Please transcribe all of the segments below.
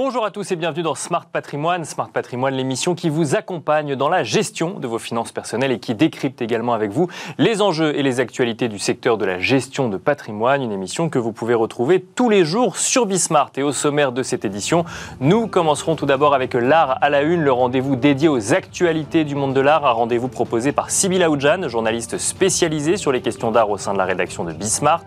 Bonjour à tous et bienvenue dans Smart Patrimoine. Smart Patrimoine, l'émission qui vous accompagne dans la gestion de vos finances personnelles et qui décrypte également avec vous les enjeux et les actualités du secteur de la gestion de patrimoine. Une émission que vous pouvez retrouver tous les jours sur Bismart. Et au sommaire de cette édition, nous commencerons tout d'abord avec l'art à la une, le rendez-vous dédié aux actualités du monde de l'art. Un rendez-vous proposé par Sybille Aoudjan, journaliste spécialisée sur les questions d'art au sein de la rédaction de Bismart.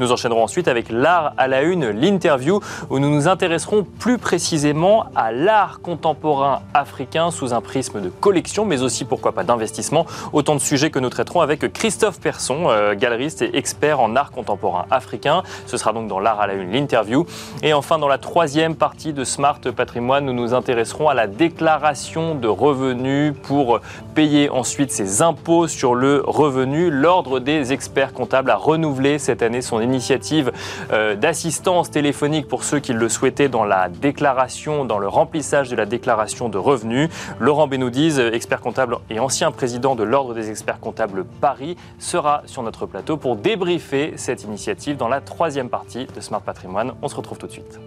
Nous enchaînerons ensuite avec l'art à la une, l'interview, où nous nous intéresserons plus précisément à l'art contemporain africain sous un prisme de collection, mais aussi pourquoi pas d'investissement. Autant de sujets que nous traiterons avec Christophe Persson, euh, galeriste et expert en art contemporain africain. Ce sera donc dans l'art à la une l'interview. Et enfin, dans la troisième partie de Smart Patrimoine, nous nous intéresserons à la déclaration de revenus pour payer ensuite ses impôts sur le revenu. L'Ordre des experts comptables a renouvelé cette année son initiative euh, d'assistance téléphonique pour ceux qui le souhaitaient dans la déclaration dans le remplissage de la déclaration de revenus. Laurent Benoudiz, expert comptable et ancien président de l'Ordre des experts comptables Paris, sera sur notre plateau pour débriefer cette initiative dans la troisième partie de Smart Patrimoine. On se retrouve tout de suite.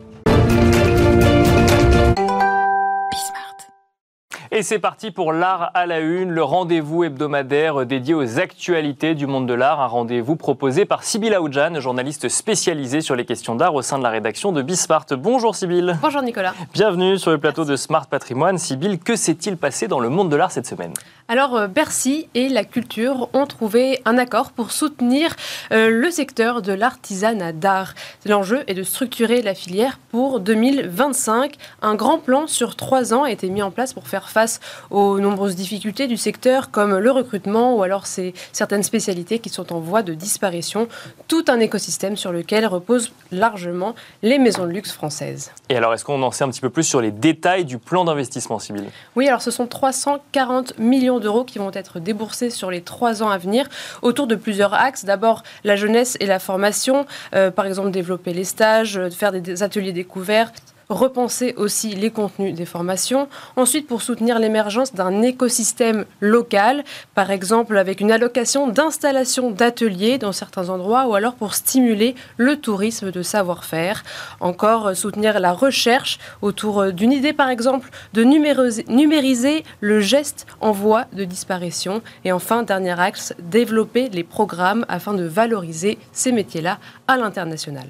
Et c'est parti pour l'art à la une, le rendez-vous hebdomadaire dédié aux actualités du monde de l'art, un rendez-vous proposé par Sybille Aoudjan, journaliste spécialisée sur les questions d'art au sein de la rédaction de Bismart. Bonjour Sybille. Bonjour Nicolas. Bienvenue sur le plateau de Smart Patrimoine. Sybille, que s'est-il passé dans le monde de l'art cette semaine? Alors euh, Bercy et la culture ont trouvé un accord pour soutenir euh, le secteur de l'artisanat d'art. L'enjeu est de structurer la filière pour 2025. Un grand plan sur trois ans a été mis en place pour faire face aux nombreuses difficultés du secteur comme le recrutement ou alors certaines spécialités qui sont en voie de disparition. Tout un écosystème sur lequel reposent largement les maisons de luxe françaises. Et alors est-ce qu'on en sait un petit peu plus sur les détails du plan d'investissement civil Oui, alors ce sont 340 millions d'euros qui vont être déboursés sur les trois ans à venir autour de plusieurs axes. D'abord, la jeunesse et la formation, euh, par exemple développer les stages, euh, faire des ateliers découverts, repenser aussi les contenus des formations. Ensuite, pour soutenir l'émergence d'un écosystème local, par exemple avec une allocation d'installation d'ateliers dans certains endroits, ou alors pour stimuler le tourisme de savoir-faire. Encore, euh, soutenir la recherche autour euh, d'une idée, par exemple, de numériser le geste en voie de disparition. Et enfin, dernier axe, développer les programmes afin de valoriser ces métiers-là à l'international.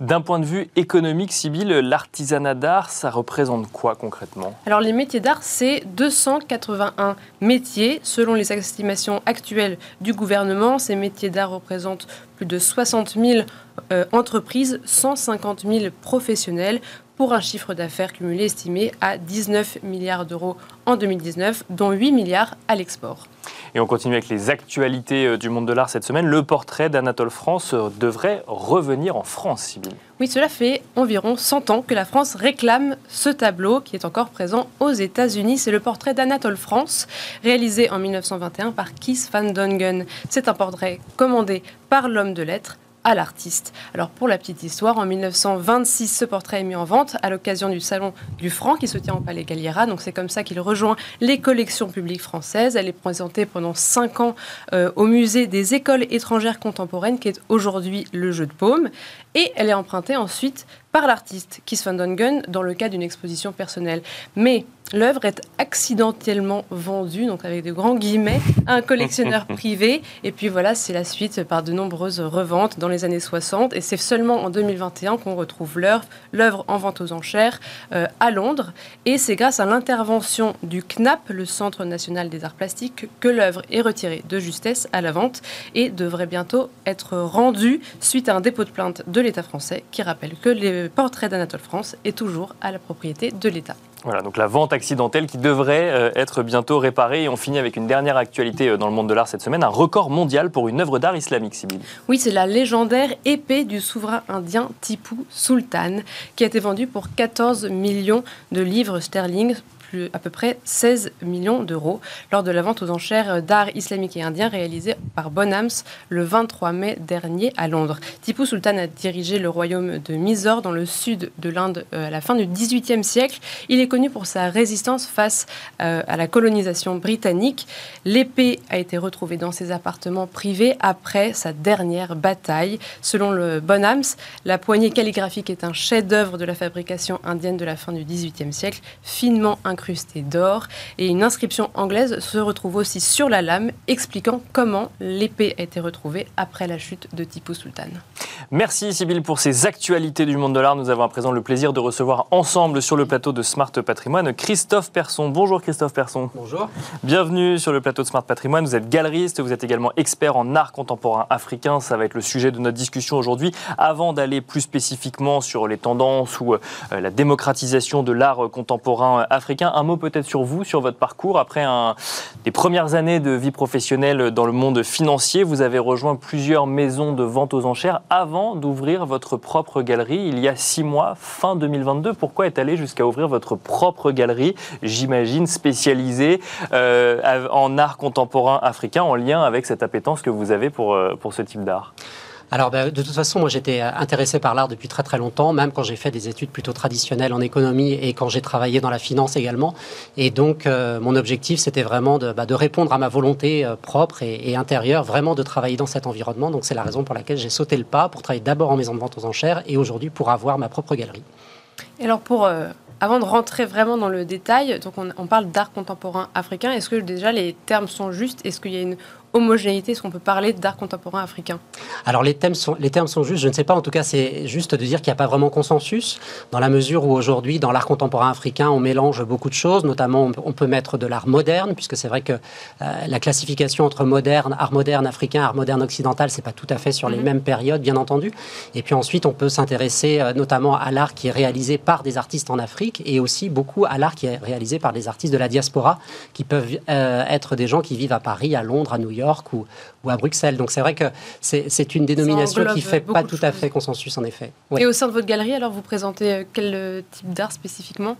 D'un point de vue économique, Sybille, l'artisanat d'art, ça représente quoi concrètement? Alors les métiers d'art, c'est 281 métiers. Selon les estimations actuelles du gouvernement, ces métiers d'art représentent plus de 60 000 euh, entreprises, 150 000 professionnels pour un chiffre d'affaires cumulé estimé à 19 milliards d'euros en 2019, dont 8 milliards à l'export. Et on continue avec les actualités euh, du monde de l'art cette semaine. Le portrait d'Anatole France euh, devrait revenir en France, Sybille. Oui, cela fait environ 100 ans que la France réclame ce tableau qui est encore présent aux États-Unis. C'est le portrait d'Anatole France, réalisé en 1921 par Keith Van Dongen. C'est un portrait commandé par l'homme de lettres à l'artiste. Alors pour la petite histoire, en 1926, ce portrait est mis en vente à l'occasion du salon du Franc qui se tient au Palais Galliera. Donc c'est comme ça qu'il rejoint les collections publiques françaises. Elle est présentée pendant cinq ans euh, au musée des écoles étrangères contemporaines qui est aujourd'hui le Jeu de Paume. Et elle est empruntée ensuite par l'artiste Kiss van Dongen dans le cadre d'une exposition personnelle. Mais l'œuvre est accidentellement vendue, donc avec de grands guillemets, à un collectionneur privé. Et puis voilà, c'est la suite par de nombreuses reventes dans les années 60. Et c'est seulement en 2021 qu'on retrouve l'œuvre en vente aux enchères euh, à Londres. Et c'est grâce à l'intervention du CNAP, le Centre national des arts plastiques, que l'œuvre est retirée de justesse à la vente et devrait bientôt être rendue suite à un dépôt de plainte de l'État français qui rappelle que le portrait d'Anatole France est toujours à la propriété de l'État. Voilà, donc la vente accidentelle qui devrait euh, être bientôt réparée. Et on finit avec une dernière actualité euh, dans le monde de l'art cette semaine, un record mondial pour une œuvre d'art islamique, Sybille. Oui, c'est la légendaire épée du souverain indien Tipu Sultan, qui a été vendue pour 14 millions de livres sterling, à peu près 16 millions d'euros lors de la vente aux enchères d'art islamique et indien réalisée par Bonhams le 23 mai dernier à Londres. Tipu Sultan a dirigé le royaume de Mysore dans le sud de l'Inde euh, à la fin du XVIIIe siècle. Il est connu pour sa résistance face euh, à la colonisation britannique. L'épée a été retrouvée dans ses appartements privés après sa dernière bataille. Selon le Bonhams, la poignée calligraphique est un chef-d'œuvre de la fabrication indienne de la fin du XVIIIe siècle, finement incrustée d'or. Et une inscription anglaise se retrouve aussi sur la lame, expliquant comment l'épée a été retrouvée après la chute de Tipu Sultan. Merci Sybille pour ces actualités du monde de l'art. Nous avons à présent le plaisir de recevoir ensemble sur le plateau de Smart Patrimoine Christophe Persson. Bonjour Christophe Persson. Bonjour. Bienvenue sur le plateau de Smart Patrimoine. Vous êtes galeriste, vous êtes également expert en art contemporain africain. Ça va être le sujet de notre discussion aujourd'hui. Avant d'aller plus spécifiquement sur les tendances ou euh, la démocratisation de l'art contemporain africain, un mot peut-être sur vous, sur votre parcours. Après un, des premières années de vie professionnelle dans le monde financier, vous avez rejoint plusieurs maisons de vente aux enchères avant d'ouvrir votre propre galerie il y a six mois, fin 2022. Pourquoi est allé jusqu'à ouvrir votre propre galerie, j'imagine spécialisée euh, en art contemporain africain, en lien avec cette appétence que vous avez pour, euh, pour ce type d'art? Alors, ben, de toute façon, moi, j'étais euh, intéressé par l'art depuis très très longtemps, même quand j'ai fait des études plutôt traditionnelles en économie et quand j'ai travaillé dans la finance également. Et donc, euh, mon objectif, c'était vraiment de, bah, répondre à ma volonté euh, propre et, intérieure, vraiment de travailler dans cet environnement. Donc, c'est la raison pour laquelle j'ai sauté le pas pour travailler d'abord en maison de vente aux enchères et aujourd'hui pour avoir ma propre galerie. Et alors, pour avant de rentrer vraiment dans le détail, donc on, on parle d'art contemporain africain. Est-ce que déjà les termes sont justes? Est-ce qu'il y a une homogénéité Est-ce qu'on peut parler d'art contemporain africain Alors les, thèmes sont, les termes sont justes, je ne sais pas, en tout cas c'est juste de dire qu'il n'y a pas vraiment consensus, dans la mesure où aujourd'hui dans l'art contemporain africain on mélange beaucoup de choses, notamment on peut mettre de l'art moderne, puisque c'est vrai que euh, la classification entre moderne, art moderne africain, art moderne occidental, c'est pas tout à fait sur les mhm. mêmes périodes, bien entendu. Et puis ensuite on peut s'intéresser euh, notamment à l'art qui est réalisé par des artistes en Afrique et aussi beaucoup à l'art qui est réalisé par des artistes de la diaspora, qui peuvent euh, être des gens qui vivent à Paris, à Londres, à New York York ou, ou à Bruxelles. Donc c'est vrai que c'est une dénomination qui ne fait pas tout à fait consensus, en effet. Et au sein de votre galerie, alors, vous présentez euh, quel euh, type d'art spécifiquement?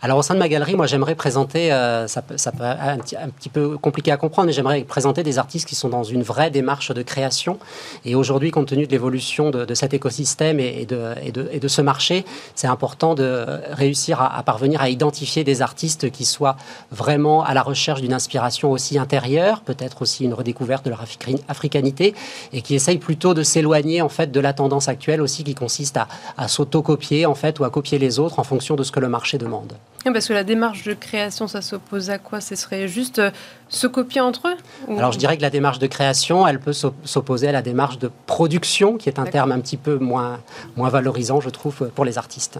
Alors au sein de ma galerie, moi j'aimerais présenter, euh, ça, peut, ça un, petit peu compliqué à comprendre, mais j'aimerais présenter des artistes qui sont dans une vraie démarche de création. Et aujourd'hui, compte tenu de l'évolution de, cet écosystème et, de, ce marché, c'est important de réussir à, parvenir à identifier des artistes qui soient vraiment à la recherche d'une inspiration aussi intérieure, peut-être aussi une redécouverte de leur africanité, et qui essayent plutôt de s'éloigner en fait de la tendance actuelle aussi qui consiste à, à s'auto-copier en fait ou à copier les autres en fonction de ce que le marché demande demande. Parce que la démarche de création, ça s'oppose à quoi? Ce serait juste euh, se copier entre eux? Alors je dirais que la démarche de création, elle peut s'opposer à la démarche de production, qui est un terme un petit peu moins, moins valorisant, je trouve, pour les artistes.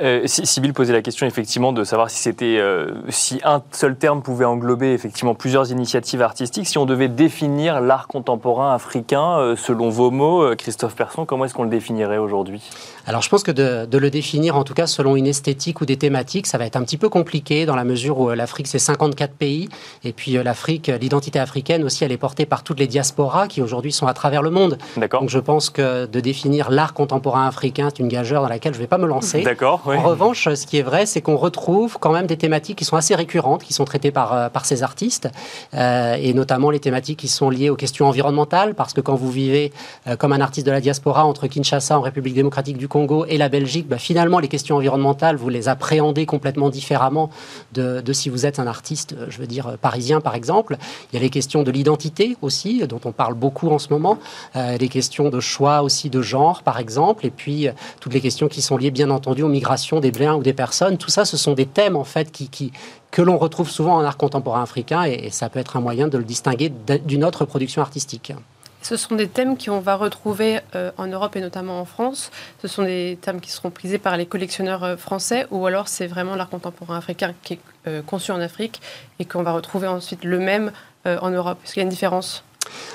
Euh, Sybille posait la question effectivement de savoir si c'était euh, si un seul terme pouvait englober effectivement plusieurs initiatives artistiques. Si on devait définir l'art contemporain africain euh, selon vos mots, euh, Christophe Persson, comment est-ce qu'on le définirait aujourd'hui? Alors je pense que de, de, le définir en tout cas selon une esthétique ou des thématiques, ça va être un petit peu compliqué dans la mesure où l'Afrique c'est 54 pays et puis l'Afrique, l'identité africaine aussi, elle est portée par toutes les diasporas qui aujourd'hui sont à travers le monde. D'accord. Donc je pense que de définir l'art contemporain africain, c'est une gageure dans laquelle je ne vais pas me lancer. D'accord. En revanche, ce qui est vrai, c'est qu'on retrouve quand même des thématiques qui sont assez récurrentes, qui sont traitées par, euh, par ces artistes, euh, et notamment les thématiques qui sont liées aux questions environnementales, parce que quand vous vivez euh, comme un artiste de la diaspora entre Kinshasa, en République démocratique du Congo, et la Belgique, bah, finalement, les questions environnementales, vous les appréhendez complètement différemment de, de si vous êtes un artiste, je veux dire, parisien, par exemple. Il y a les questions de l'identité aussi, dont on parle beaucoup en ce moment, euh, les questions de choix aussi de genre, par exemple, et puis toutes les questions qui sont liées, bien entendu, aux migrations des des biens ou des personnes. Tout ça, ce sont des thèmes en fait qui, qui que l'on retrouve souvent en art contemporain africain et, ça peut être un moyen de le distinguer d'une autre production artistique. Ce sont des thèmes qu'on va retrouver euh, en Europe et notamment en France. Ce sont des thèmes qui seront prisés par les collectionneurs euh, français ou alors c'est vraiment l'art contemporain africain qui est euh, conçu en Afrique et qu'on va retrouver ensuite le même en Europe. Est-ce qu'il y a une différence?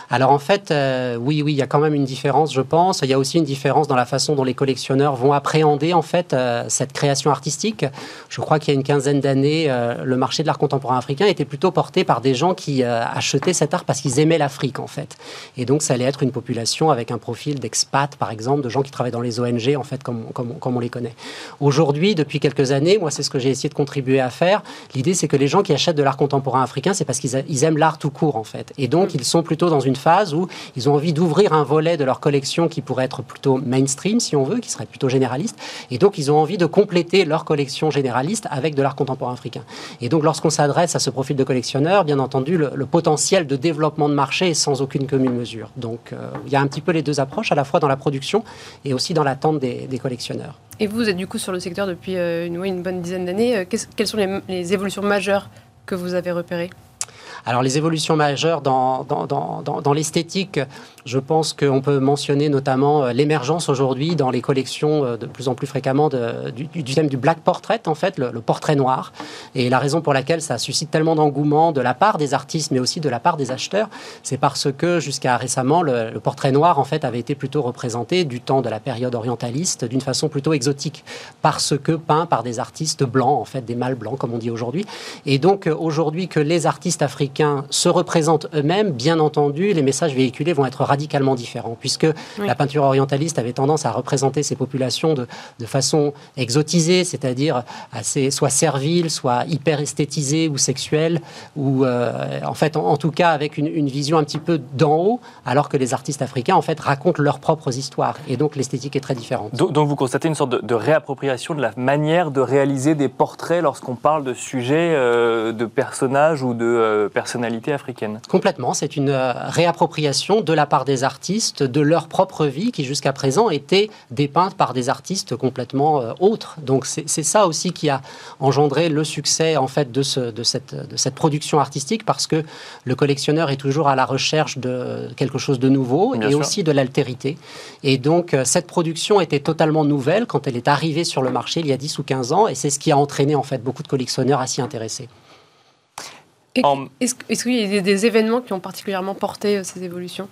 Alors en fait, euh, oui, oui, il y a quand même une différence, je pense. Il y a aussi une différence dans la façon dont les collectionneurs vont appréhender en fait euh, cette création artistique. Je crois qu'il y a une quinzaine d'années, euh, le marché de l'art contemporain africain était plutôt porté par des gens qui achetaient cet art parce qu'ils aimaient l'Afrique en fait. Et donc ça allait être une population avec un profil d'expat, par exemple, de gens qui travaillent dans les ONG en fait, comme, comme, comme on les connaît. Aujourd'hui, depuis quelques années, moi c'est ce que j'ai essayé de contribuer à faire. L'idée c'est que les gens qui achètent de l'art contemporain africain, c'est parce qu'ils aiment l'art tout court en fait. Et donc ils sont plutôt dans une phase où ils ont envie d'ouvrir un volet de leur collection qui pourrait être plutôt mainstream, si on veut, qui serait plutôt généraliste. Et donc, ils ont envie de compléter leur collection généraliste avec de l'art contemporain africain. Et donc, lorsqu'on s'adresse à ce profil de collectionneur, bien entendu, le, potentiel de développement de marché est sans aucune commune mesure. Donc, euh, il y a un petit peu les deux approches, à la fois dans la production et aussi dans l'attente des, collectionneurs. Et vous, vous êtes du coup sur le secteur depuis euh, une, bonne dizaine d'années. Euh, quelles sont les évolutions majeures que vous avez repérées? Alors les évolutions majeures dans, dans, dans, l'esthétique, je pense qu'on peut mentionner notamment euh, l'émergence aujourd'hui dans les collections euh, de plus en plus fréquemment du, thème du black portrait, en fait, le, portrait noir. Et la raison pour laquelle ça suscite tellement d'engouement de la part des artistes, mais aussi de la part des acheteurs, c'est parce que jusqu'à récemment, le, le, portrait noir, en fait, avait été plutôt représenté du temps de la période orientaliste d'une façon plutôt exotique, parce que peint par des artistes blancs, en fait, des mâles blancs, comme on dit aujourd'hui. Et donc, euh, aujourd'hui, que les artistes africains se représentent eux-mêmes, bien entendu, les messages véhiculés vont être radicalement différent, puisque la peinture orientaliste avait tendance à représenter ces populations de, de façon exotisée, c'est-à-dire assez soit servile, soit hyper esthétisée ou sexuelle, ou euh, en fait, en, tout cas avec une, une, vision un petit peu d'en haut, alors que les artistes africains en fait racontent leurs propres histoires, et donc l'esthétique est très différente. Donc, vous constatez une sorte de, de, réappropriation de la manière de réaliser des portraits lorsqu'on parle de sujets, euh, de personnages ou de euh, personnalités africaines. Complètement, c'est une réappropriation de la part des artistes de leur propre vie qui jusqu'à présent étaient dépeintes par des artistes complètement euh, autres. Donc c'est ça aussi qui a engendré le succès en fait de, ce, de, cette, de cette production artistique parce que le collectionneur est toujours à la recherche de quelque chose de nouveau et aussi de l'altérité. Et donc euh, cette production était totalement nouvelle quand elle est arrivée sur le marché il y a 10 ou 15 ans et c'est ce qui a entraîné en fait beaucoup de collectionneurs à s'y intéresser. Est-ce qu'il y a des, événements qui ont particulièrement porté euh, ces évolutions?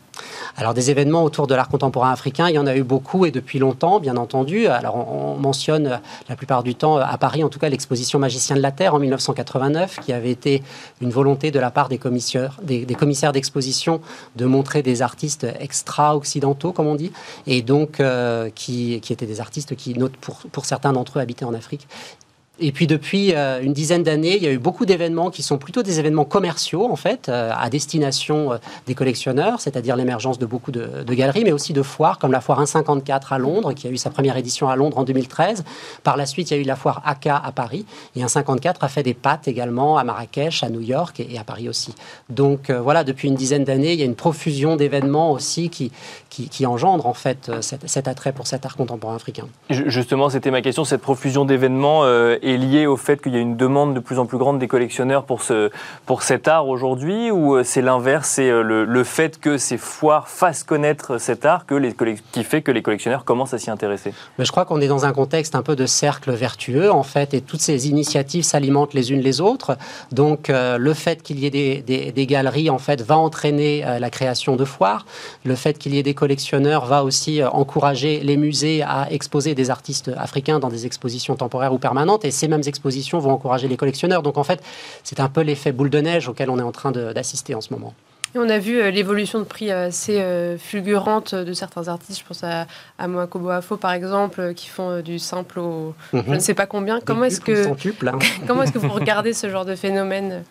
Alors des événements autour de l'art contemporain africain, il y en a eu beaucoup et depuis longtemps, bien entendu. Alors on, mentionne euh, la plupart du temps euh, à Paris, en tout cas l'exposition Magicien de la Terre en 1989, qui avait été une volonté de la part des commissaires, des, commissaires d'exposition de montrer des artistes extra-occidentaux, comme on dit, et donc qui, qui, étaient des artistes qui, pour, pour certains d'entre eux, habitaient en Afrique et puis depuis euh, une dizaine d'années, il y a eu beaucoup d'événements qui sont plutôt des événements commerciaux, en fait, euh, à destination euh, des collectionneurs, c'est-à-dire l'émergence de beaucoup de, galeries, mais aussi de foires, comme la foire 154 à Londres, qui a eu sa première édition à Londres en 2013. Par la suite, il y a eu la foire AK à Paris, et 154 a fait des pâtes également à Marrakech, à New York et, à Paris aussi. Donc voilà, depuis une dizaine d'années, il y a une profusion d'événements aussi qui, qui, qui engendrent en fait cet, attrait pour cet art contemporain africain. Justement, c'était ma question, cette profusion d'événements est lié au fait qu'il y a une demande de plus en plus grande des collectionneurs pour, ce, pour cet art aujourd'hui ou euh, c'est l'inverse, c'est euh, le, fait que ces foires fassent connaître cet art que les, qui fait que les collectionneurs commencent à s'y intéresser? Je crois qu'on est dans un contexte un peu de cercle vertueux en fait et toutes ces initiatives s'alimentent les unes les autres. Donc euh, le fait qu'il y ait des, des, galeries en fait va entraîner la création de foires. Le fait qu'il y ait des collectionneurs va aussi encourager les musées à exposer des artistes africains dans des expositions temporaires ou permanentes ces mêmes expositions vont encourager les collectionneurs. Donc en fait, c'est un peu l'effet boule de neige auquel on est en train d'assister en ce moment. Et on a vu euh, l'évolution de prix assez euh, fulgurante de certains artistes. Je pense à, à Moakobo Afo, par exemple, euh, qui font du simple au mhm. je ne sais pas combien. Comment est-ce que, comment est-ce que vous regardez ce genre de phénomène?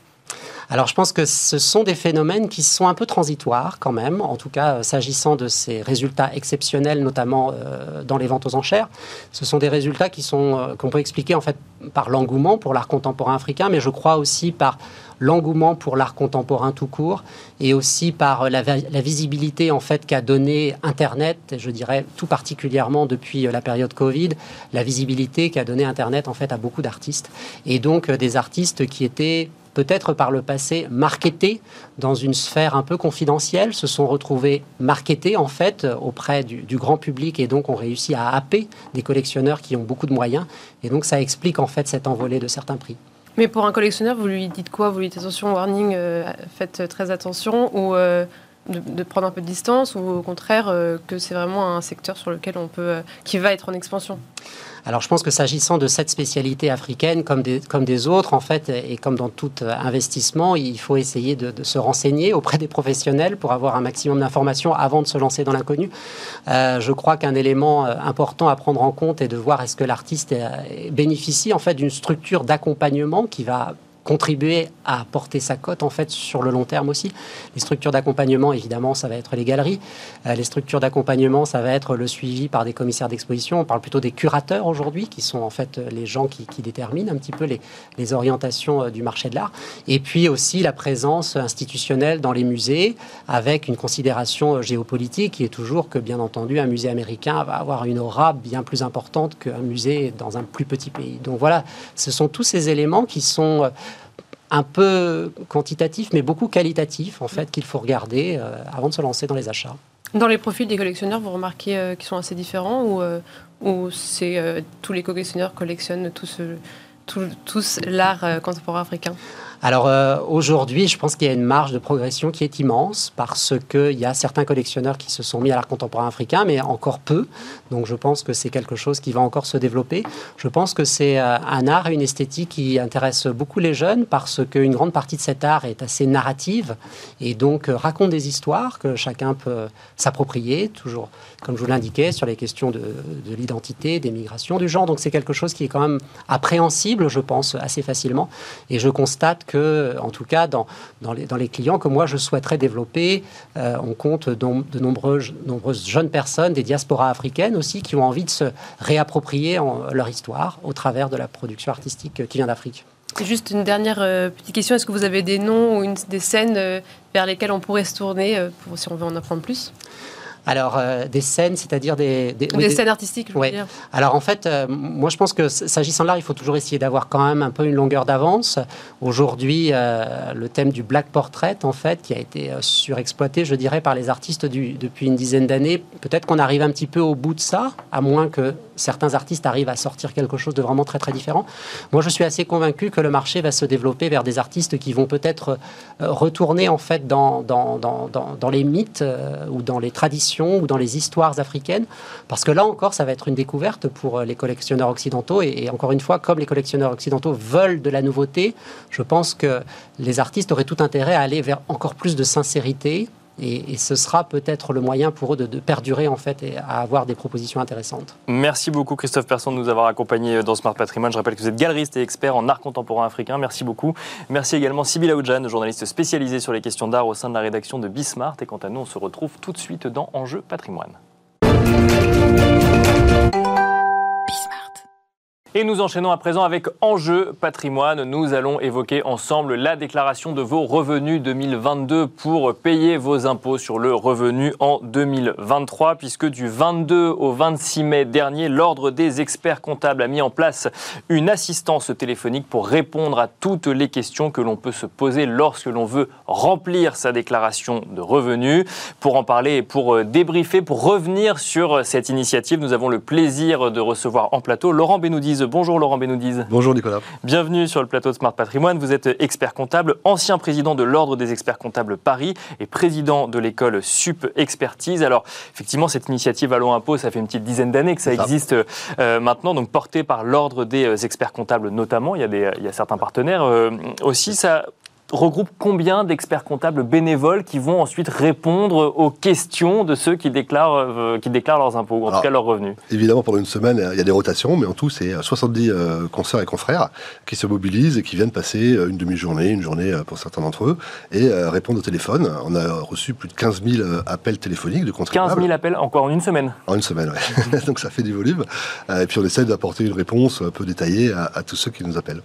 Alors je pense que ce sont des phénomènes qui sont un peu transitoires quand même, en tout cas euh, s'agissant de ces résultats exceptionnels, notamment euh, dans les ventes aux enchères. Ce sont des résultats qui sont euh, qu'on peut expliquer en fait par l'engouement pour l'art contemporain africain, mais je crois aussi par l'engouement pour l'art contemporain tout court et aussi par la, la visibilité en fait qu'a donné Internet, je dirais tout particulièrement depuis la période Covid, la visibilité qu'a donné Internet en fait à beaucoup d'artistes et donc des artistes qui étaient peut-être par le passé marketés dans une sphère un peu confidentielle, se sont retrouvés marketés en fait auprès du, grand public et donc ont réussi à happer des collectionneurs qui ont beaucoup de moyens. Et donc ça explique en fait cette envolée de certains prix. Mais pour un collectionneur, vous lui dites quoi? Vous lui dites attention, warning, euh, faites très attention ou euh, de, prendre un peu de distance ou au contraire euh, que c'est vraiment un secteur sur lequel on peut, qui va être en expansion? Alors je pense que s'agissant de cette spécialité africaine, comme des, comme des autres, en fait, et comme dans tout euh, investissement, il faut essayer de, se renseigner auprès des professionnels pour avoir un maximum d'informations avant de se lancer dans l'inconnu. je crois qu'un élément important à prendre en compte est de voir est-ce que l'artiste bénéficie en fait d'une structure d'accompagnement qui va contribuer à porter sa cote en fait sur le long terme aussi. Les structures d'accompagnement, évidemment, ça va être les galeries. Euh, les structures d'accompagnement, ça va être le suivi par des commissaires d'exposition. On parle plutôt des curateurs aujourd'hui, qui sont en fait les gens qui, déterminent un petit peu les, les orientations euh, du marché de l'art. Et puis aussi la présence institutionnelle dans les musées, avec une considération euh, géopolitique qui est toujours que, bien entendu, un musée américain va avoir une aura bien plus importante qu'un musée dans un plus petit pays. Donc voilà, ce sont tous ces éléments qui sont un peu quantitatif, mais beaucoup qualitatif, en fait, qu'il faut regarder euh, avant de se lancer dans les achats. Dans les profils des collectionneurs, vous remarquez euh, qu'ils sont assez différents ou, euh, ou c'est tous les collectionneurs collectionnent tous, tous l'art contemporain africain? Alors euh, aujourd'hui, je pense qu'il y a une marge de progression qui est immense parce qu'il y a certains collectionneurs qui se sont mis à l'art contemporain africain, mais encore peu. Donc je pense que c'est quelque chose qui va encore se développer. Je pense que c'est euh, un art et une esthétique qui intéresse beaucoup les jeunes parce qu'une grande partie de cet art est assez narrative et donc euh, raconte des histoires que chacun peut s'approprier, toujours comme je vous l'indiquais, sur les questions de, de l'identité, des migrations, du genre. Donc c'est quelque chose qui est quand même appréhensible, je pense, assez facilement. Et je constate en tout cas, dans, les, clients que moi je souhaiterais développer, euh, on compte de nombreuses, jeunes personnes, des diasporas africaines aussi, qui ont envie de se réapproprier leur histoire au travers de la production artistique qui vient d'Afrique. Juste une dernière euh, petite question. Est-ce que vous avez des noms ou une, des scènes euh, vers lesquelles on pourrait se tourner pour, si on veut en apprendre plus? Alors, euh, des scènes, c'est-à-dire des... Des, scènes artistiques, je veux dire. Alors, en fait, euh, moi, je pense que s'agissant de l'art, il faut toujours essayer d'avoir quand même un peu une longueur d'avance. Aujourd'hui, euh, le thème du black portrait, en fait, qui a été surexploité, je dirais, par les artistes depuis une dizaine d'années, peut-être qu'on arrive un petit peu au bout de ça, à moins que certains artistes arrivent à sortir quelque chose de vraiment très, très différent. Moi, je suis assez convaincu que le marché va se développer vers des artistes qui vont peut-être retourner, en fait, dans, dans, dans, dans les mythes ou dans les traditions ou dans les histoires africaines, parce que là encore, ça va être une découverte pour euh, les collectionneurs occidentaux. Et, encore une fois, comme les collectionneurs occidentaux veulent de la nouveauté, je pense que les artistes auraient tout intérêt à aller vers encore plus de sincérité, et, ce sera peut-être le moyen pour eux de, perdurer en fait et à avoir des propositions intéressantes. Merci beaucoup Christophe Persson de nous avoir accompagnés dans Smart Patrimoine. Je rappelle que vous êtes galeriste et expert en art contemporain africain. Merci beaucoup. Merci également Sybille Aoudjan, journaliste spécialisée sur les questions d'art au sein de la rédaction de Bismart. Et quant à nous, on se retrouve tout de suite dans Enjeu Patrimoine. Et nous enchaînons à présent avec Enjeu patrimoine. Nous allons évoquer ensemble la déclaration de vos revenus 2022 pour payer vos impôts sur le revenu en 2023, puisque du 22 au 26 mai dernier, l'Ordre des experts comptables a mis en place une assistance téléphonique pour répondre à toutes les questions que l'on peut se poser lorsque l'on veut remplir sa déclaration de revenus. Pour en parler et pour euh, débriefer, pour revenir sur cette initiative, nous avons le plaisir de recevoir en plateau Laurent Benoudiz Bonjour Laurent Benoudiz. Bonjour Nicolas. Bienvenue sur le plateau de Smart Patrimoine. Vous êtes expert comptable, ancien président de l'Ordre des experts comptables Paris et président de l'école Sup Expertise. Alors effectivement, cette initiative Allons Impôt, ça fait une petite dizaine d'années que ça, existe euh, maintenant, donc portée par l'Ordre des experts comptables notamment. Il y a, des, il y a certains partenaires euh, aussi. Ça regroupe combien d'experts comptables bénévoles qui vont ensuite répondre aux questions de ceux qui déclarent, euh, qui déclarent leurs impôts, ou en tout cas leurs revenus? Évidemment, pendant une semaine, il y a des rotations, mais en tout, c'est 70 euh, consoeurs et confrères qui se mobilisent et qui viennent passer euh, une demi-journée, une journée pour certains d'entre eux, et répondre au téléphone. On a reçu plus de 15 000 appels téléphoniques de contribuables. 15 000 appels encore en une semaine En une semaine, oui. Donc ça fait du volume. Et puis on essaie d'apporter une réponse un peu détaillée à, à tous ceux qui nous appellent.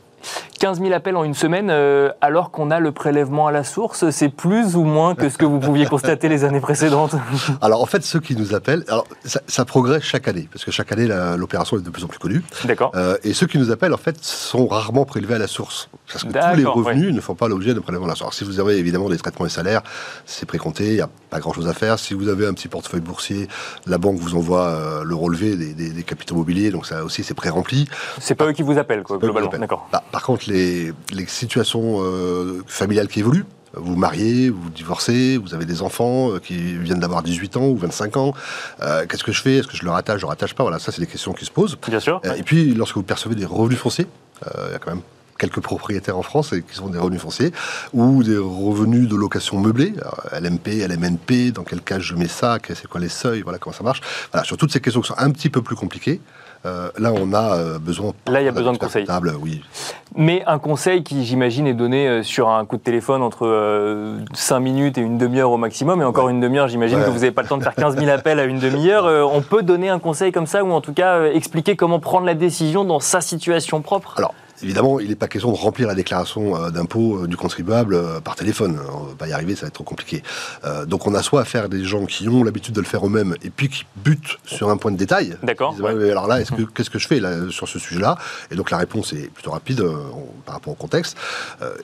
15 000 appels en une semaine, euh, alors qu'on a le prélèvement à la source, c'est plus ou moins que ce que vous pouviez constater les années précédentes Alors en fait, ceux qui nous appellent, alors, ça, progresse chaque année, parce que chaque année, l'opération est de plus en plus connue. D'accord. Euh, et ceux qui nous appellent, en fait, sont rarement prélevés à la source. Parce que tous les revenus ne font pas l'objet de prélèvement à la source. Alors, si vous avez évidemment des traitements et salaires, c'est précompté, il n'y a pas grand-chose à faire. Si vous avez un petit portefeuille boursier, la banque vous envoie euh, le relevé des, capitaux mobiliers, donc ça aussi, c'est pré-rempli. C'est pas eux qui vous appellent, quoi, globalement. D'accord. Bah, par contre, les, situations euh, familiales qui évoluent, Vous mariez, vous divorcez, vous avez des enfants euh, qui viennent d'avoir 18 ans ou 25 ans. Euh, qu'est-ce que je fais? Est-ce que je le rattache Je le rattache pas? Voilà, ça, c'est des questions qui se posent. Bien sûr. et puis, lorsque vous percevez des revenus fonciers, il y a quand même quelques propriétaires en France qui sont des revenus fonciers, ou des revenus de location meublée, LMP, LMNP, dans quel cas je mets ça, c'est quoi les seuils, voilà comment ça marche. Voilà, sur toutes ces questions qui sont un petit peu plus compliquées, euh, là, on a euh, besoin. Là, il y a besoin de conseils. Oui. Mais un conseil qui, j'imagine, est donné euh, sur un coup de téléphone entre 5 minutes et une demi-heure au maximum. Et encore une demi-heure, j'imagine que vous n'avez pas le temps de faire 15 000 appels à une demi-heure. on peut donner un conseil comme ça, ou en tout cas expliquer comment prendre la décision dans sa situation propre? Alors, Évidemment, il n'est pas question de remplir la déclaration euh, d'impôt euh, du contribuable euh, par téléphone. On ne va pas y arriver, ça va être trop compliqué. donc on a soit affaire des gens qui ont l'habitude de le faire eux-mêmes et puis qui butent sur un point de détail. D'accord. Alors là, que, qu'est-ce que je fais là, sur ce sujet-là Et donc la réponse est plutôt rapide par rapport au contexte.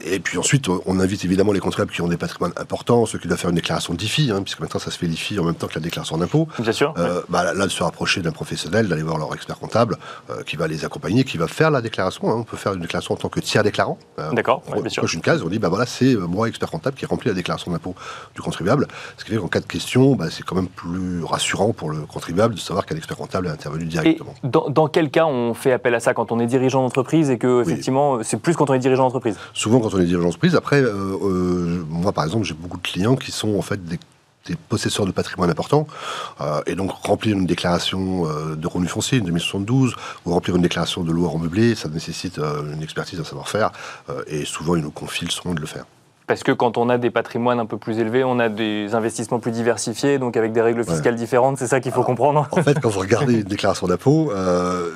et puis ensuite, on invite évidemment les contribuables qui ont des patrimoines importants, ceux qui doivent faire une déclaration d'IFI, hein, puisque maintenant ça se fait l'IFI en même temps que la déclaration d'impôt. Bien sûr. Bah, là, de se rapprocher d'un professionnel, d'aller voir leur expert comptable qui va les accompagner, qui va faire la déclaration. Hein. On peut faire une déclaration en tant que tiers déclarant. Euh, D'accord, on, bien sûr. coche une case, on dit, bah voilà, c'est euh, moi, expert comptable, qui remplit la déclaration d'impôt du contribuable. Ce qui fait qu'en cas de question, bah, c'est quand même plus rassurant pour le contribuable de savoir qu'un expert comptable est intervenu directement. Et dans, quel cas on fait appel à ça quand on est dirigeant d'entreprise et que, effectivement, c'est plus quand on est dirigeant d'entreprise? Souvent quand on est dirigeant d'entreprise. Après, euh, moi, par exemple, j'ai beaucoup de clients qui sont en fait des des possesseurs de patrimoine important, euh, et donc remplir une déclaration euh, de revenus fonciers, une 2072, ou remplir une déclaration de loi en meublé, ça nécessite euh, une expertise, un savoir-faire, et souvent ils nous confient le soin de le faire. Parce que quand on a des patrimoines un peu plus élevés, on a des investissements plus diversifiés, donc avec des règles fiscales différentes, c'est ça qu'il faut comprendre En fait, quand vous regardez une déclaration d'impôt, euh,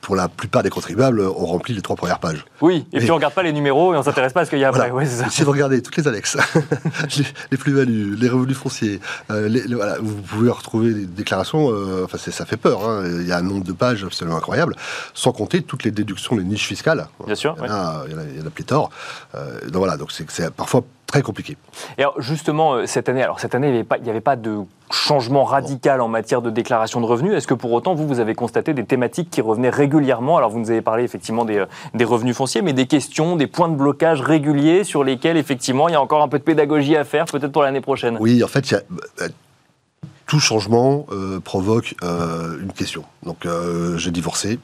pour la plupart des contribuables, on remplit les trois premières pages. Oui, et, puis on ne regarde pas les numéros et on ne s'intéresse pas à ce qu'il y a après. si vous regardez toutes les annexes, les, plus-values, les revenus fonciers, euh, vous pouvez retrouver des déclarations, euh, enfin ça fait peur, hein. il y a un nombre de pages absolument incroyable, sans compter toutes les déductions, les niches fiscales. Bien sûr. Il y, en a, il y en a pléthore. donc voilà, donc c'est parfois très compliqué. Et alors justement, euh, cette année, alors cette année, il n'y avait, pas, avait pas de changement radical en matière de déclaration de revenus. Est-ce que pour autant, vous, vous avez constaté des thématiques qui revenaient régulièrement? Alors vous nous avez parlé effectivement des, euh, des revenus fonciers, mais des questions, des points de blocage réguliers sur lesquels effectivement il y a encore un peu de pédagogie à faire, peut-être pour l'année prochaine? Oui, en fait, euh, tout changement provoque une question. Donc j'ai divorcé,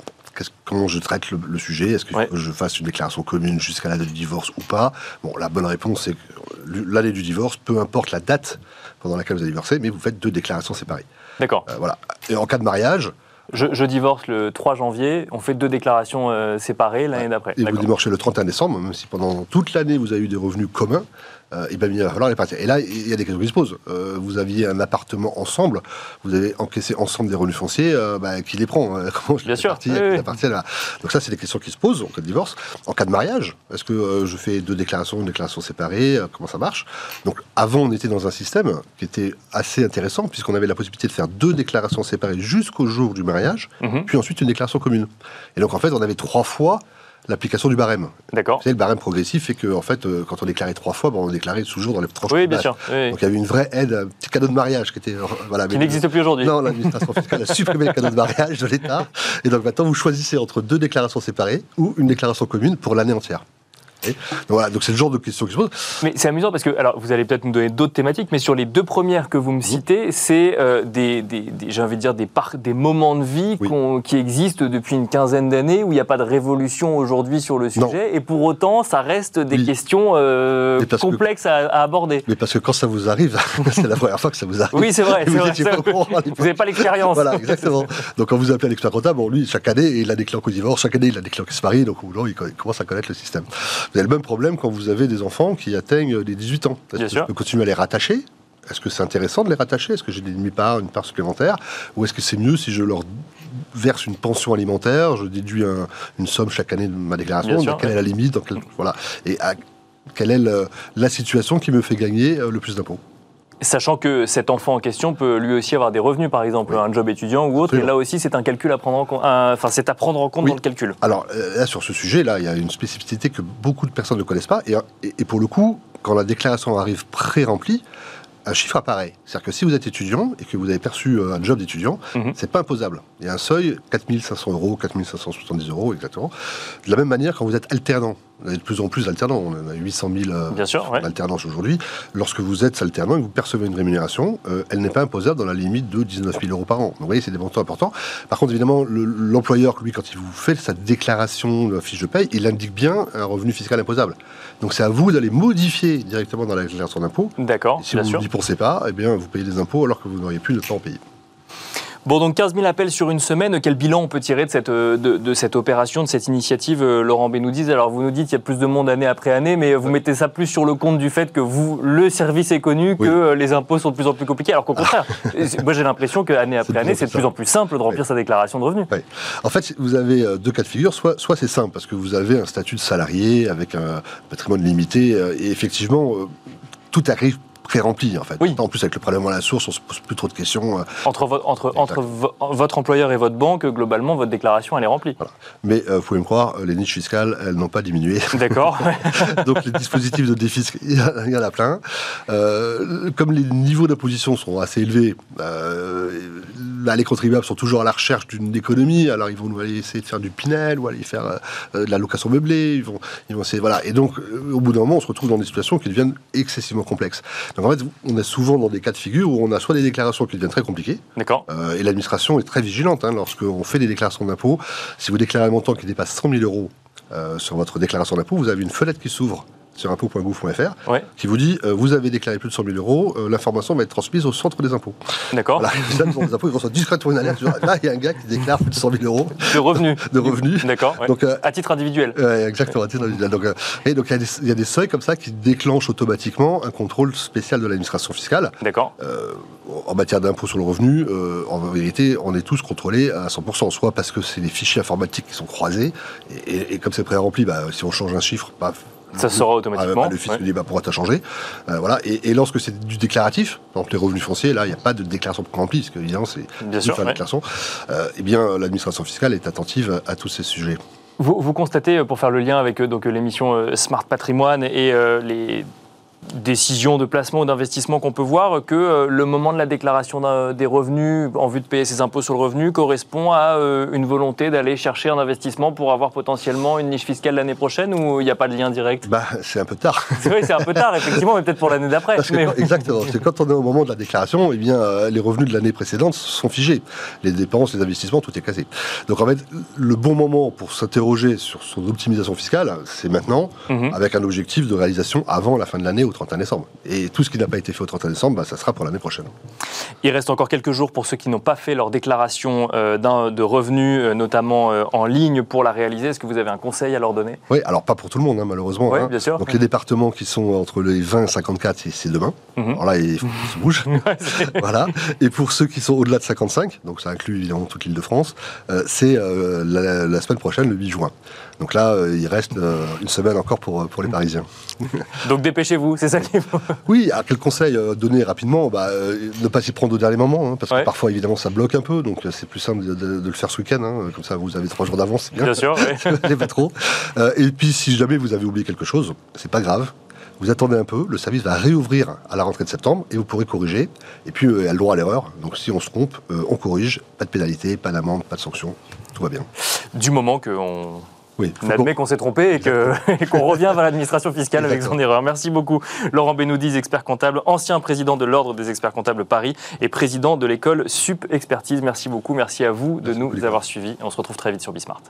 comment je traite le, sujet? Est-ce que je fasse une déclaration commune jusqu'à la date du divorce ou pas? Bon, la bonne réponse, c'est que l'année du divorce, peu importe la date pendant laquelle vous avez divorcé, mais vous faites deux déclarations séparées. D'accord. Euh, voilà. Et en cas de mariage, je, divorce le 3 janvier, on fait deux déclarations euh, séparées l'année d'après. Et vous divorcez le 31 décembre, même si pendant toute l'année vous avez eu des revenus communs, euh, et ben, il va falloir les partir. Et là, il y a des questions qui se posent. Euh, vous aviez un appartement ensemble, vous avez encaissé ensemble des revenus fonciers, bah, qui les prend hein Comment je Bien sûr. Donc ça, c'est des questions qui se posent en cas de divorce. En cas de mariage, est-ce que je fais deux déclarations, une déclaration séparée Comment ça marche? Donc avant, on était dans un système qui était assez intéressant, puisqu'on avait la possibilité de faire deux déclarations séparées jusqu'au jour du mariage Mhm. puis ensuite une déclaration commune. Et donc en fait, on avait trois fois l'application du barème. D'accord. Vous savez, le barème progressif fait que, en fait, euh, quand on déclarait trois fois, bon, on déclarait toujours dans les tranches. Oui, bien sûr. Donc il y avait une vraie aide, un petit cadeau de mariage qui était. Euh, voilà, qui n'existe plus aujourd'hui. Non, l'administration fiscale a supprimé le cadeau de mariage de l'État. Et donc maintenant, vous choisissez entre deux déclarations séparées ou une déclaration commune pour l'année entière. Donc voilà, donc c'est le genre de questions qui se posent. Mais c'est amusant parce que, alors vous allez peut-être nous donner d'autres thématiques, mais sur les deux premières que vous me citez, c'est euh, des, j'ai envie de dire, des, des moments de vie qui existent depuis une quinzaine d'années où il n'y a pas de révolution aujourd'hui sur le sujet, et pour autant, ça reste des questions euh, complexes à, aborder. Mais parce que quand ça vous arrive, c'est la première fois que ça vous arrive. Oui, c'est vrai. Vous n'avez pas l'expérience. voilà, exactement. Donc quand vous appelez un expert comptable, bon, lui, chaque année, il a des clients qui divorce, chaque année, il a des clients qui se marient, donc il commence à connaître le système. Vous avez le même problème quand vous avez des enfants qui atteignent les 18 ans. Est-ce que je peux continuer à les rattacher. Est-ce que c'est intéressant de les rattacher? Est-ce que j'ai des demi-parts, une part supplémentaire? Ou est-ce que c'est mieux si je leur verse une pension alimentaire, je déduis une somme chaque année de ma déclaration, quelle est la limite voilà. Et quelle est la situation qui me fait gagner euh, le plus d'impôts? Sachant que cet enfant en question peut lui aussi avoir des revenus, par exemple, un job étudiant ou autre, et là aussi c'est un calcul à prendre en compte, enfin c'est à prendre en compte dans le calcul. Alors euh, là sur ce sujet, là il y a une spécificité que beaucoup de personnes ne connaissent pas, et, et, pour le coup, quand la déclaration arrive pré-remplie, un chiffre apparaît. C'est-à-dire que si vous êtes étudiant et que vous avez perçu euh, un job d'étudiant, mhm. c'est pas imposable. Il y a un seuil, 4500 euros, 4570 euros exactement. De la même manière, quand vous êtes alternant, Vous avez de plus en plus d'alternants. On a 800 000 Bien sûr, alternances aujourd'hui. Lorsque vous êtes alternant et que vous percevez une rémunération, elle n'est pas imposable dans la limite de 19 000 euros par an. Donc, vous voyez, c'est des montants importants. Par contre, évidemment, l'employeur, lui, quand il vous fait sa déclaration de fiche de paye, il indique bien un revenu fiscal imposable. Donc c'est à vous d'aller modifier directement dans la déclaration d'impôt. D'accord. Si vous ne pensez pas, eh bien, vous payez des impôts alors que vous n'auriez pu ne pas en payer. Bon, donc 15 000 appels sur une semaine. Quel bilan on peut tirer de cette, euh, de, cette opération, de cette initiative, euh, Laurent Benoudis Alors, vous nous dites qu'il y a plus de monde année après année, mais vous mettez ça plus sur le compte du fait que vous, le service est connu, que euh, les impôts sont de plus en plus compliqués. Alors qu'au contraire, moi j'ai l'impression qu'année après année, c'est de plus en plus simple de remplir sa déclaration de revenus. En fait, vous avez deux cas de figure. Soit, soit c'est simple, parce que vous avez un statut de salarié avec un patrimoine limité, et effectivement, tout arrive rempli en fait. Oui. En plus avec le prélèvement à la source, on se pose plus trop de questions. Euh. Entre, votre employeur et votre banque, globalement, votre déclaration elle est remplie. Mais euh, vous pouvez me croire, les niches fiscales, elles n'ont pas diminué. D'accord. Donc les dispositifs de défisc, il y, en a plein. Euh, comme les niveaux d'imposition sont assez élevés, bah, les contribuables sont toujours à la recherche d'une économie. Alors ils vont aller essayer de faire du Pinel ou aller faire de la location meublée. Ils vont, ils vont essayer, voilà. Et donc au bout d'un moment, on se retrouve dans des situations qui deviennent excessivement complexes. Donc en fait, on est souvent dans des cas de figure où on a soit des déclarations qui deviennent très compliquées. D'accord. Euh, et l'administration est très vigilante. Hein, Lorsqu'on fait des déclarations d'impôt, si vous déclarez un montant qui dépasse 100 000 euros euh, sur votre déclaration d'impôt, vous avez une fenêtre qui s'ouvre sur impôt.gouv.fr qui vous dit euh, vous avez déclaré plus de 100 000 euros, euh, l'information va être transmise au centre des impôts. D'accord. Voilà, les des impôts, ils reçoivent discrètement une alerte. Là, il y a un gars qui déclare plus de 100 000 euros. De revenus. de revenus. D'accord. Donc, euh, à titre individuel. exactement, à titre individuel. Donc, et donc, il y, a des seuils comme ça qui déclenchent automatiquement un contrôle spécial de l'administration fiscale. D'accord. en matière d'impôt sur le revenu, en vérité, on est tous contrôlés à 100%, soit parce que c'est les fichiers informatiques qui sont croisés, et, comme c'est pré-rempli, bah, si on change un chiffre, paf, ça sera automatiquement. le fisc ouais. bah, pourra t'as changé. Euh, voilà. Et, lorsque c'est du déclaratif, par exemple les revenus fonciers, là, il n'y a pas de déclaration remplie, parce que évidemment, c'est bien sûr, déclaration. Euh, eh bien, l'administration fiscale est attentive à, tous ces sujets. Vous, vous, constatez, pour faire le lien avec euh, donc l'émission Smart Patrimoine et les décision de placement ou d'investissement qu'on peut voir que euh, le moment de la déclaration des revenus en vue de payer ses impôts sur le revenu correspond à euh, une volonté d'aller chercher un investissement pour avoir potentiellement une niche fiscale l'année prochaine ou il n'y a pas de lien direct? Bah, C'est un peu tard. Oui, c'est un peu tard, effectivement, mais peut-être pour l'année d'après. Exactement. Parce que quand on est au moment de la déclaration, eh bien, euh, les revenus de l'année précédente sont figés. Les dépenses, les investissements, tout est casé. Donc en fait, le bon moment pour s'interroger sur son optimisation fiscale, c'est maintenant, mhm. avec un objectif de réalisation avant la fin de l'année au 31 décembre. Et tout ce qui n'a pas été fait au 31 décembre, bah, ça sera pour l'année prochaine. Il reste encore quelques jours pour ceux qui n'ont pas fait leur déclaration euh, de revenus, euh, notamment euh, en ligne, pour la réaliser. Est-ce que vous avez un conseil à leur donner? Oui, alors pas pour tout le monde, hein, malheureusement. Oui, hein. bien sûr. Donc les départements qui sont entre les 20 et 54, c'est demain. Mhm. Alors là, il faut qu'ils se bougent. voilà. Et pour ceux qui sont au-delà de 55, donc ça inclut évidemment toute l'île de France, c'est la, la, semaine prochaine, le 8 juin. Donc là, il reste une semaine encore pour, pour les Parisiens. donc dépêchez-vous, c'est ça qu'il faut Oui, à quel conseil donner rapidement bah, Ne pas s'y prendre au dernier moment, hein, parce que parfois, évidemment, ça bloque un peu, donc c'est plus simple de, le faire ce week-end, hein, comme ça vous avez trois jours d'avance, bien. Bien sûr, oui. pas trop. et puis, si jamais vous avez oublié quelque chose, c'est pas grave. Vous attendez un peu, le service va réouvrir à la rentrée de septembre et vous pourrez corriger. Et puis, il y a le droit à l'erreur. Donc, si on se trompe, on corrige. Pas de pénalité, pas d'amende, pas de sanction. Tout va bien. Du moment qu'on oui, on admet qu'on s'est trompé et qu'on revient vers l'administration fiscale avec son erreur. Merci beaucoup, Laurent Benoudis, expert comptable, ancien président de l'Ordre des experts comptables Paris et président de l'école Sup Expertise. Merci beaucoup, merci à vous de nous avoir suivis. On se retrouve très vite sur Bismart.